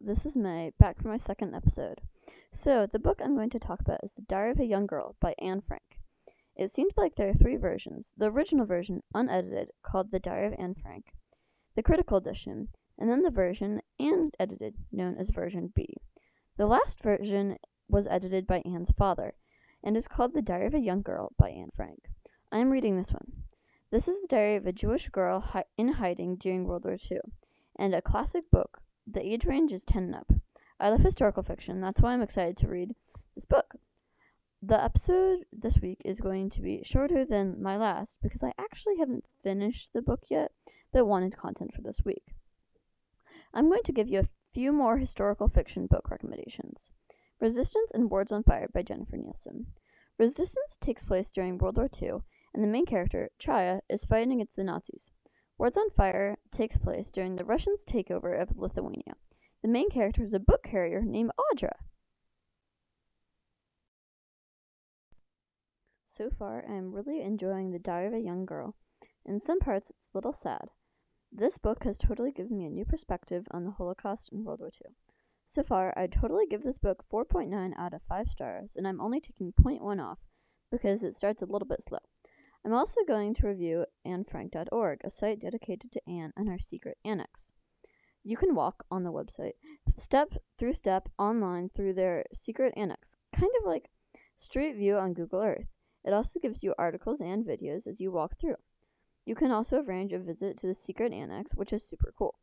this is May, back for my second episode. So, the book I'm going to talk about is The Diary of a Young Girl by Anne Frank. It seems like there are three versions the original version, unedited, called The Diary of Anne Frank, the critical edition, and then the version, and edited, known as version B. The last version was edited by Anne's father, and is called The Diary of a Young Girl by Anne Frank. I am reading this one. This is the diary of a Jewish girl hi- in hiding during World War II, and a classic book. The age range is 10 and up. I love historical fiction, that's why I'm excited to read this book. The episode this week is going to be shorter than my last because I actually haven't finished the book yet, but wanted content for this week. I'm going to give you a few more historical fiction book recommendations. Resistance and Words on Fire by Jennifer Nielsen. Resistance takes place during World War II and the main character, Chaya, is fighting against the Nazis. Words on Fire takes place during the Russians' takeover of Lithuania. The main character is a book carrier named Audra. So far, I am really enjoying The Diary of a Young Girl. In some parts, it's a little sad. This book has totally given me a new perspective on the Holocaust and World War II. So far, I'd totally give this book 4.9 out of 5 stars, and I'm only taking 0.1 off because it starts a little bit slow. I'm also going to review AnneFrank.org, a site dedicated to Anne and her secret annex. You can walk on the website step through step online through their secret annex, kind of like Street View on Google Earth. It also gives you articles and videos as you walk through. You can also arrange a visit to the secret annex, which is super cool.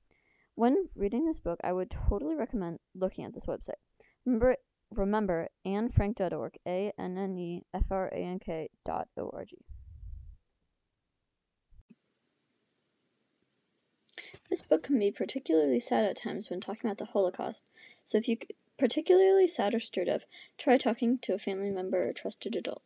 When reading this book, I would totally recommend looking at this website. Remember, remember AnneFrank.org, A N N E F R A N K dot O R G. This book can be particularly sad at times when talking about the Holocaust, so if you particularly sad or stirred up, try talking to a family member or trusted adult.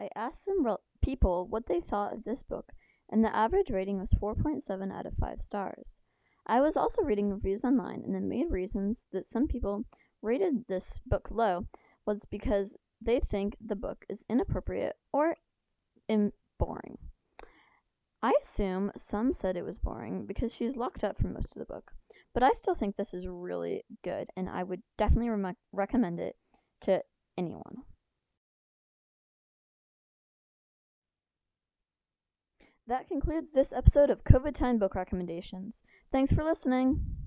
I asked some people what they thought of this book, and the average rating was 4.7 out of 5 stars. I was also reading reviews online, and the main reasons that some people rated this book low was because they think the book is inappropriate or in- boring. I assume some said it was boring because she's locked up for most of the book, but I still think this is really good, and I would definitely re- recommend it to That concludes this episode of COVID time book recommendations. Thanks for listening.